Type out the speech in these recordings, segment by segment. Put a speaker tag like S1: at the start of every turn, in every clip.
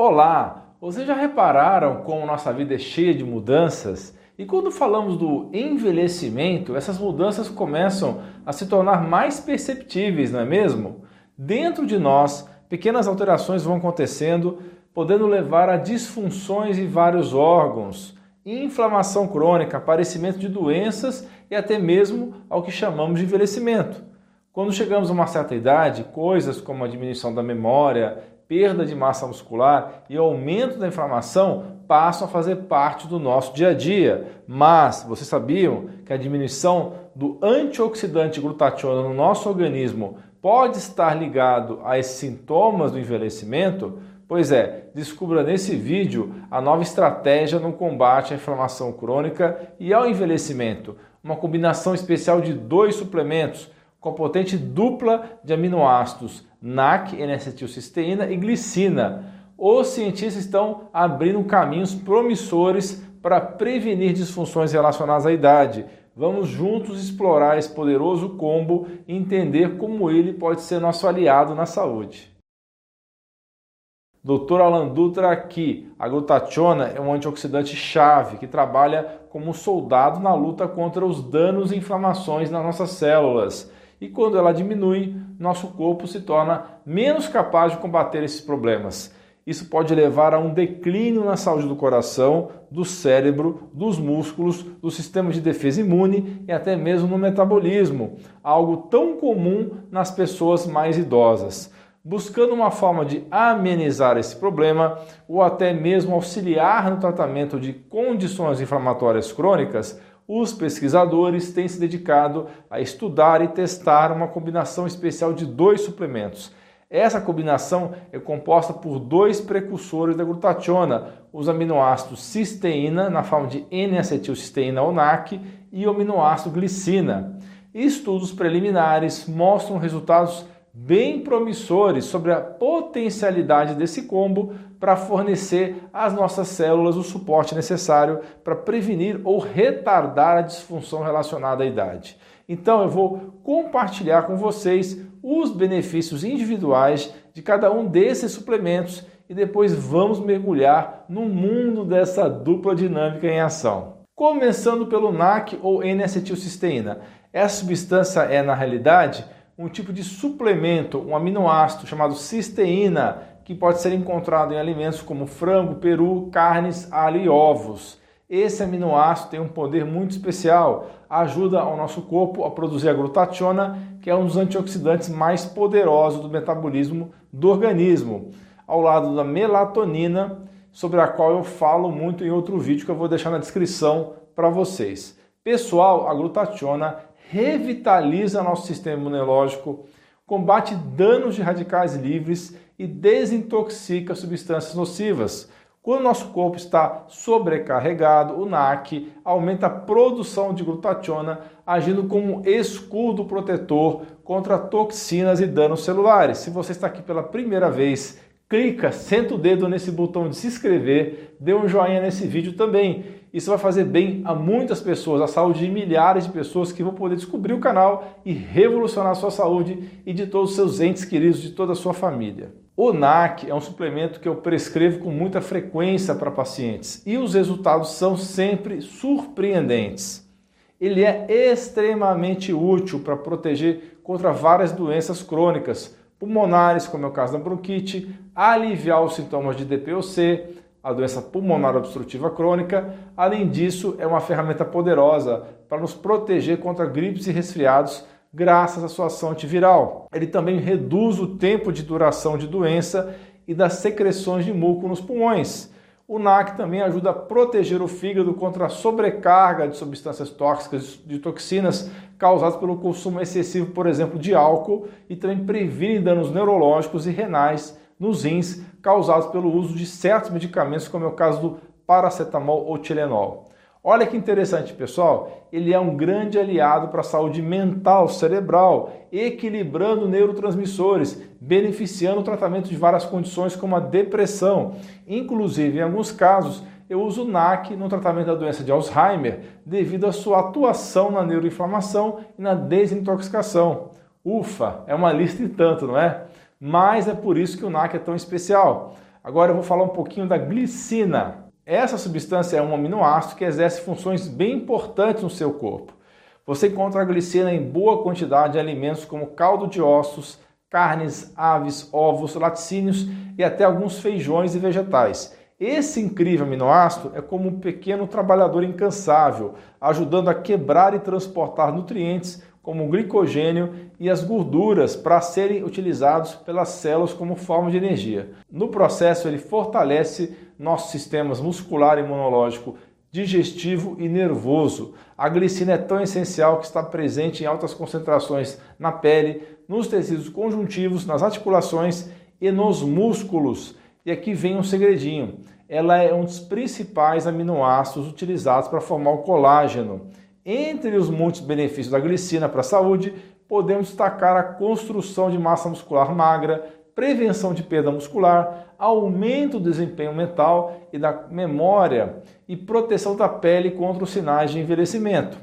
S1: Olá! Vocês já repararam como nossa vida é cheia de mudanças? E quando falamos do envelhecimento, essas mudanças começam a se tornar mais perceptíveis, não é mesmo? Dentro de nós, pequenas alterações vão acontecendo, podendo levar a disfunções em vários órgãos, inflamação crônica, aparecimento de doenças e até mesmo ao que chamamos de envelhecimento. Quando chegamos a uma certa idade, coisas como a diminuição da memória, perda de massa muscular e aumento da inflamação passam a fazer parte do nosso dia a dia. Mas vocês sabiam que a diminuição do antioxidante glutationa no nosso organismo pode estar ligado a esses sintomas do envelhecimento? Pois é, descubra nesse vídeo a nova estratégia no combate à inflamação crônica e ao envelhecimento. Uma combinação especial de dois suplementos com potente dupla de aminoácidos NAC, N-acetilcisteína e glicina. Os cientistas estão abrindo caminhos promissores para prevenir disfunções relacionadas à idade. Vamos juntos explorar esse poderoso combo e entender como ele pode ser nosso aliado na saúde. Dr. Alan Dutra aqui. A glutationa é um antioxidante chave que trabalha como soldado na luta contra os danos e inflamações nas nossas células e quando ela diminui, nosso corpo se torna menos capaz de combater esses problemas. Isso pode levar a um declínio na saúde do coração, do cérebro, dos músculos, do sistema de defesa imune e até mesmo no metabolismo, algo tão comum nas pessoas mais idosas. Buscando uma forma de amenizar esse problema ou até mesmo auxiliar no tratamento de condições inflamatórias crônicas, os pesquisadores têm se dedicado a estudar e testar uma combinação especial de dois suplementos. Essa combinação é composta por dois precursores da glutationa, os aminoácidos cisteína, na forma de N-acetilcisteína ou NAC, e o aminoácido glicina. Estudos preliminares mostram resultados bem promissores sobre a potencialidade desse combo para fornecer às nossas células o suporte necessário para prevenir ou retardar a disfunção relacionada à idade. Então eu vou compartilhar com vocês os benefícios individuais de cada um desses suplementos e depois vamos mergulhar no mundo dessa dupla dinâmica em ação. Começando pelo NAC ou N-acetilcisteína. Essa substância é, na realidade, um tipo de suplemento, um aminoácido chamado cisteína, que pode ser encontrado em alimentos como frango, peru, carnes, alho e ovos. Esse aminoácido tem um poder muito especial, ajuda ao nosso corpo a produzir a glutationa, que é um dos antioxidantes mais poderosos do metabolismo do organismo, ao lado da melatonina, sobre a qual eu falo muito em outro vídeo que eu vou deixar na descrição para vocês. Pessoal, a glutationa revitaliza nosso sistema imunológico, combate danos de radicais livres e desintoxica substâncias nocivas. Quando nosso corpo está sobrecarregado, o NAC aumenta a produção de glutationa, agindo como um escudo protetor contra toxinas e danos celulares. Se você está aqui pela primeira vez, clica, senta o dedo nesse botão de se inscrever, dê um joinha nesse vídeo também. Isso vai fazer bem a muitas pessoas, a saúde de milhares de pessoas que vão poder descobrir o canal e revolucionar a sua saúde e de todos os seus entes queridos, de toda a sua família. O NAC é um suplemento que eu prescrevo com muita frequência para pacientes e os resultados são sempre surpreendentes. Ele é extremamente útil para proteger contra várias doenças crônicas, pulmonares, como é o caso da bronquite, aliviar os sintomas de DPOC, a doença pulmonar obstrutiva crônica. Além disso, é uma ferramenta poderosa para nos proteger contra gripes e resfriados graças à sua ação antiviral. Ele também reduz o tempo de duração de doença e das secreções de muco nos pulmões. O NAC também ajuda a proteger o fígado contra a sobrecarga de substâncias tóxicas, de toxinas causadas pelo consumo excessivo, por exemplo, de álcool, e também previne danos neurológicos e renais nos rins causados pelo uso de certos medicamentos, como é o caso do paracetamol ou Tilenol. Olha que interessante, pessoal. Ele é um grande aliado para a saúde mental, cerebral, equilibrando neurotransmissores, beneficiando o tratamento de várias condições como a depressão. Inclusive, em alguns casos, eu uso o NAC no tratamento da doença de Alzheimer devido à sua atuação na neuroinflamação e na desintoxicação. Ufa, é uma lista e tanto, não é? Mas é por isso que o NAC é tão especial. Agora eu vou falar um pouquinho da glicina. Essa substância é um aminoácido que exerce funções bem importantes no seu corpo. Você encontra a glicina em boa quantidade em alimentos como caldo de ossos, carnes, aves, ovos, laticínios e até alguns feijões e vegetais. Esse incrível aminoácido é como um pequeno trabalhador incansável, ajudando a quebrar e transportar nutrientes como o glicogênio e as gorduras para serem utilizados pelas células como forma de energia. No processo, ele fortalece nossos sistemas muscular, imunológico, digestivo e nervoso. A glicina é tão essencial que está presente em altas concentrações na pele, nos tecidos conjuntivos, nas articulações e nos músculos. E aqui vem um segredinho. Ela é um dos principais aminoácidos utilizados para formar o colágeno. Entre os muitos benefícios da glicina para a saúde, podemos destacar a construção de massa muscular magra, prevenção de perda muscular, aumento do desempenho mental e da memória e proteção da pele contra os sinais de envelhecimento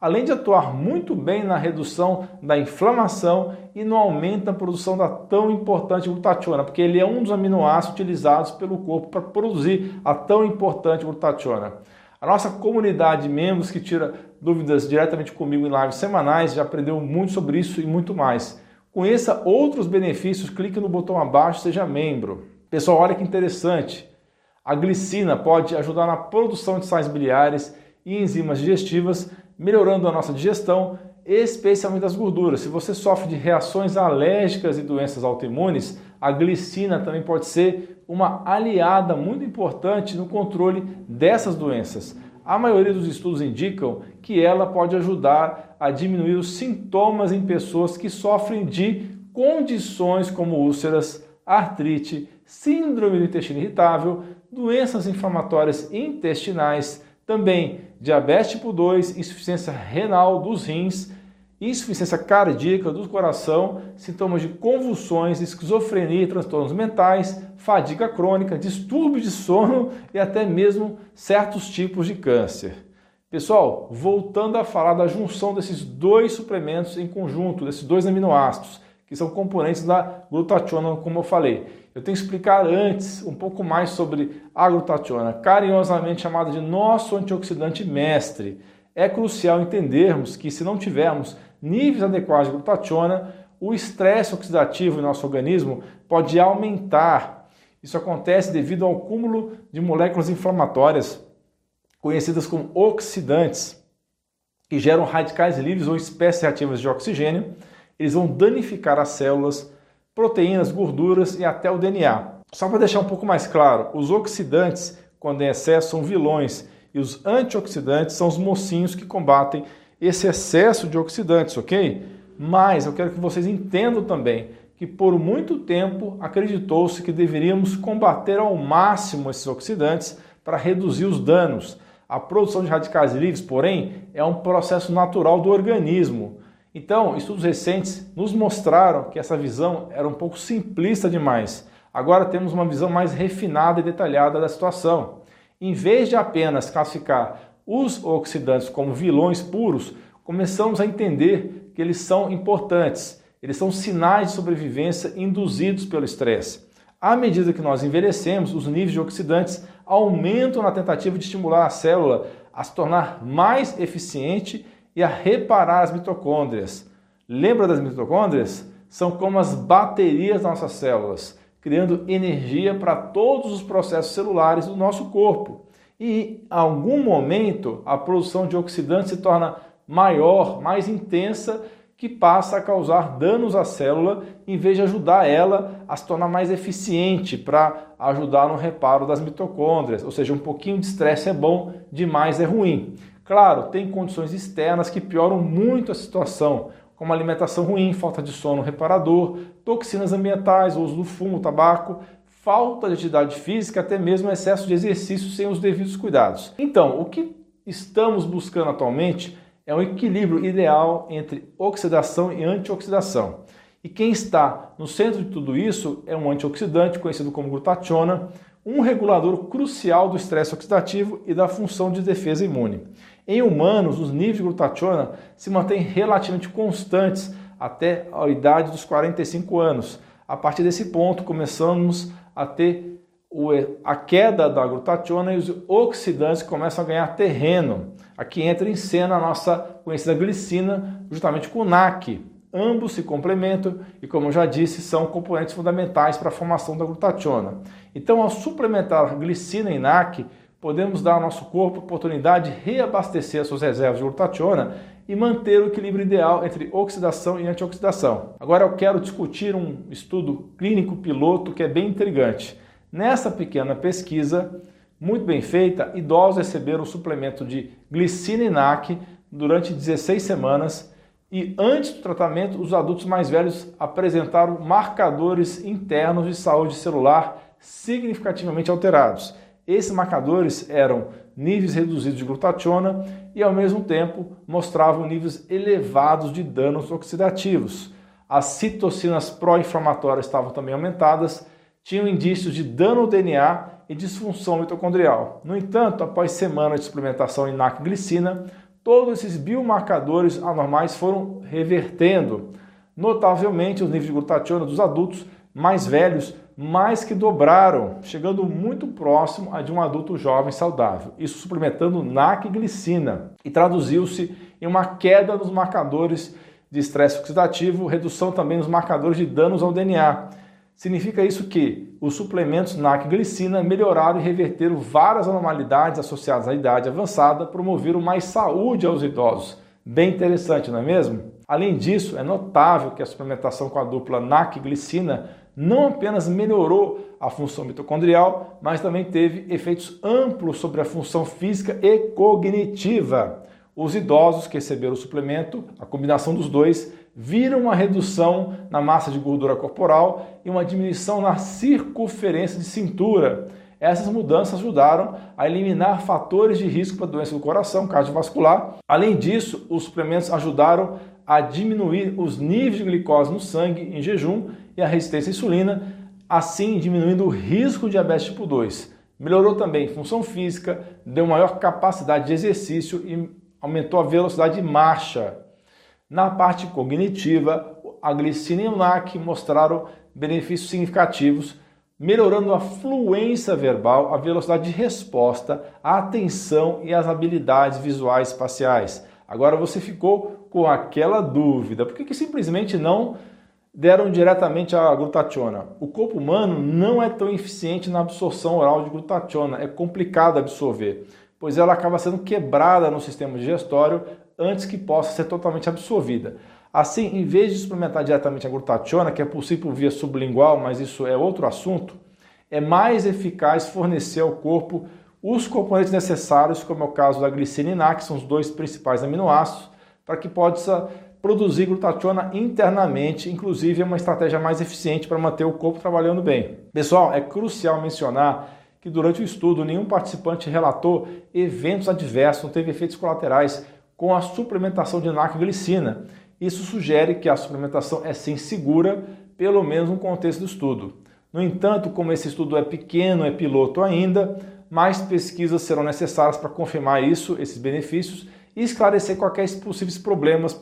S1: além de atuar muito bem na redução da inflamação e no aumento da produção da tão importante glutationa, porque ele é um dos aminoácidos utilizados pelo corpo para produzir a tão importante glutationa. A nossa comunidade de membros que tira dúvidas diretamente comigo em lives semanais já aprendeu muito sobre isso e muito mais. Conheça outros benefícios, clique no botão abaixo, seja membro. Pessoal, olha que interessante. A glicina pode ajudar na produção de sais biliares e enzimas digestivas melhorando a nossa digestão, especialmente das gorduras. Se você sofre de reações alérgicas e doenças autoimunes, a glicina também pode ser uma aliada muito importante no controle dessas doenças. A maioria dos estudos indicam que ela pode ajudar a diminuir os sintomas em pessoas que sofrem de condições como úlceras, artrite, síndrome do intestino irritável, doenças inflamatórias intestinais, também diabetes tipo 2, insuficiência renal dos rins, insuficiência cardíaca do coração, sintomas de convulsões, esquizofrenia, transtornos mentais, fadiga crônica, distúrbio de sono e até mesmo certos tipos de câncer. Pessoal, voltando a falar da junção desses dois suplementos em conjunto, desses dois aminoácidos, que são componentes da glutationa, como eu falei. Eu tenho que explicar antes um pouco mais sobre a glutationa, carinhosamente chamada de nosso antioxidante mestre. É crucial entendermos que se não tivermos níveis adequados de glutationa, o estresse oxidativo em nosso organismo pode aumentar. Isso acontece devido ao cúmulo de moléculas inflamatórias conhecidas como oxidantes, que geram radicais livres ou espécies reativas de oxigênio eles vão danificar as células, proteínas, gorduras e até o DNA. Só para deixar um pouco mais claro, os oxidantes, quando em excesso, são vilões e os antioxidantes são os mocinhos que combatem esse excesso de oxidantes, ok? Mas eu quero que vocês entendam também que por muito tempo acreditou-se que deveríamos combater ao máximo esses oxidantes para reduzir os danos. A produção de radicais livres, porém, é um processo natural do organismo. Então, estudos recentes nos mostraram que essa visão era um pouco simplista demais. Agora temos uma visão mais refinada e detalhada da situação. Em vez de apenas classificar os oxidantes como vilões puros, começamos a entender que eles são importantes. Eles são sinais de sobrevivência induzidos pelo estresse. À medida que nós envelhecemos, os níveis de oxidantes aumentam na tentativa de estimular a célula a se tornar mais eficiente e a reparar as mitocôndrias. Lembra das mitocôndrias? São como as baterias das nossas células, criando energia para todos os processos celulares do nosso corpo. E em algum momento a produção de oxidantes se torna maior, mais intensa, que passa a causar danos à célula em vez de ajudar ela a se tornar mais eficiente para ajudar no reparo das mitocôndrias. Ou seja, um pouquinho de estresse é bom, demais é ruim. Claro, tem condições externas que pioram muito a situação, como alimentação ruim, falta de sono reparador, toxinas ambientais, uso do fumo, tabaco, falta de atividade física, até mesmo excesso de exercício sem os devidos cuidados. Então, o que estamos buscando atualmente é um equilíbrio ideal entre oxidação e antioxidação. E quem está no centro de tudo isso é um antioxidante conhecido como glutationa, um regulador crucial do estresse oxidativo e da função de defesa imune. Em humanos, os níveis de glutationa se mantêm relativamente constantes até a idade dos 45 anos. A partir desse ponto, começamos a ter a queda da glutationa e os oxidantes começam a ganhar terreno. Aqui entra em cena a nossa conhecida glicina, justamente com o NAC. Ambos se complementam e, como eu já disse, são componentes fundamentais para a formação da glutationa. Então, ao suplementar glicina e NAC, podemos dar ao nosso corpo a oportunidade de reabastecer as suas reservas de glutationa e manter o equilíbrio ideal entre oxidação e antioxidação. Agora eu quero discutir um estudo clínico piloto que é bem intrigante. Nessa pequena pesquisa, muito bem feita, idosos receberam suplemento de glicina e NAC durante 16 semanas e antes do tratamento, os adultos mais velhos apresentaram marcadores internos de saúde celular significativamente alterados. Esses marcadores eram níveis reduzidos de glutationa e, ao mesmo tempo, mostravam níveis elevados de danos oxidativos. As citocinas pró-inflamatórias estavam também aumentadas, tinham indícios de dano ao DNA e disfunção mitocondrial. No entanto, após semanas de suplementação em NAC-glicina, todos esses biomarcadores anormais foram revertendo. Notavelmente, os níveis de glutationa dos adultos mais velhos mais que dobraram, chegando muito próximo a de um adulto jovem saudável, isso suplementando NAC e glicina, e traduziu-se em uma queda nos marcadores de estresse oxidativo, redução também nos marcadores de danos ao DNA. Significa isso que os suplementos NAC e glicina melhoraram e reverteram várias anormalidades associadas à idade avançada, promoveram mais saúde aos idosos. Bem interessante, não é mesmo? Além disso, é notável que a suplementação com a dupla NAC e glicina não apenas melhorou a função mitocondrial, mas também teve efeitos amplos sobre a função física e cognitiva. Os idosos que receberam o suplemento, a combinação dos dois, viram uma redução na massa de gordura corporal e uma diminuição na circunferência de cintura. Essas mudanças ajudaram a eliminar fatores de risco para doença do coração cardiovascular. Além disso, os suplementos ajudaram a diminuir os níveis de glicose no sangue em jejum e a resistência à insulina, assim diminuindo o risco de diabetes tipo 2. Melhorou também função física, deu maior capacidade de exercício e aumentou a velocidade de marcha. Na parte cognitiva, a glicina e o NAC mostraram benefícios significativos, melhorando a fluência verbal, a velocidade de resposta, a atenção e as habilidades visuais espaciais. Agora você ficou com aquela dúvida, por que, que simplesmente não deram diretamente a glutationa. O corpo humano não é tão eficiente na absorção oral de glutationa, é complicado absorver, pois ela acaba sendo quebrada no sistema digestório antes que possa ser totalmente absorvida. Assim, em vez de suplementar diretamente a glutationa, que é possível via sublingual, mas isso é outro assunto, é mais eficaz fornecer ao corpo os componentes necessários, como é o caso da glicinina, que são os dois principais aminoácidos, para que possa produzir glutationa internamente, inclusive é uma estratégia mais eficiente para manter o corpo trabalhando bem. Pessoal, é crucial mencionar que durante o estudo nenhum participante relatou eventos adversos, não teve efeitos colaterais com a suplementação de NAC-glicina. Isso sugere que a suplementação é sim segura, pelo menos no contexto do estudo. No entanto, como esse estudo é pequeno, é piloto ainda, mais pesquisas serão necessárias para confirmar isso, esses benefícios e esclarecer quaisquer possíveis problemas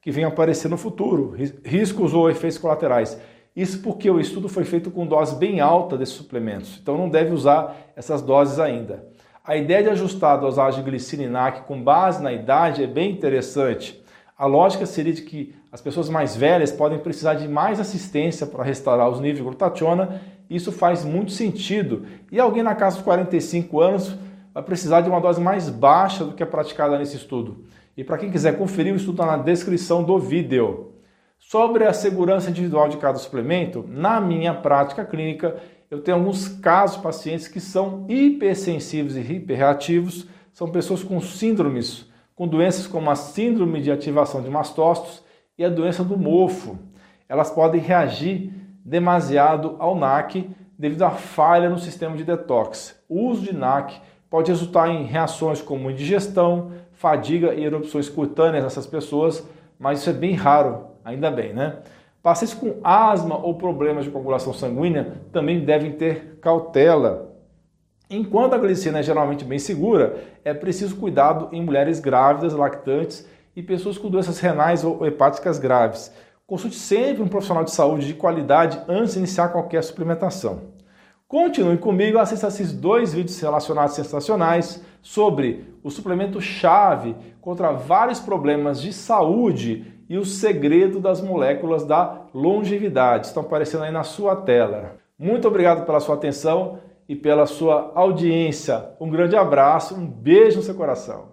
S1: que venham aparecer no futuro, riscos ou efeitos colaterais. Isso porque o estudo foi feito com dose bem alta desses suplementos, então não deve usar essas doses ainda. A ideia de ajustar a dosagem de glicina e NAC com base na idade é bem interessante. A lógica seria de que as pessoas mais velhas podem precisar de mais assistência para restaurar os níveis de glutationa, isso faz muito sentido. E alguém na casa dos 45 anos vai precisar de uma dose mais baixa do que é praticada nesse estudo. E para quem quiser conferir, o estudo está na descrição do vídeo. Sobre a segurança individual de cada suplemento, na minha prática clínica, eu tenho alguns casos de pacientes que são hipersensíveis e hiperreativos, são pessoas com síndromes, com doenças como a síndrome de ativação de mastócitos e a doença do mofo. Elas podem reagir demasiado ao NAC devido à falha no sistema de detox. O uso de NAC pode resultar em reações como indigestão, fadiga e erupções cutâneas nessas pessoas, mas isso é bem raro, ainda bem, né? Pacientes com asma ou problemas de coagulação sanguínea também devem ter cautela. Enquanto a glicina é geralmente bem segura, é preciso cuidado em mulheres grávidas, lactantes e pessoas com doenças renais ou hepáticas graves. Consulte sempre um profissional de saúde de qualidade antes de iniciar qualquer suplementação. Continue comigo, assista esses dois vídeos relacionados sensacionais sobre o suplemento chave contra vários problemas de saúde e o segredo das moléculas da longevidade. Estão aparecendo aí na sua tela. Muito obrigado pela sua atenção e pela sua audiência. Um grande abraço, um beijo no seu coração.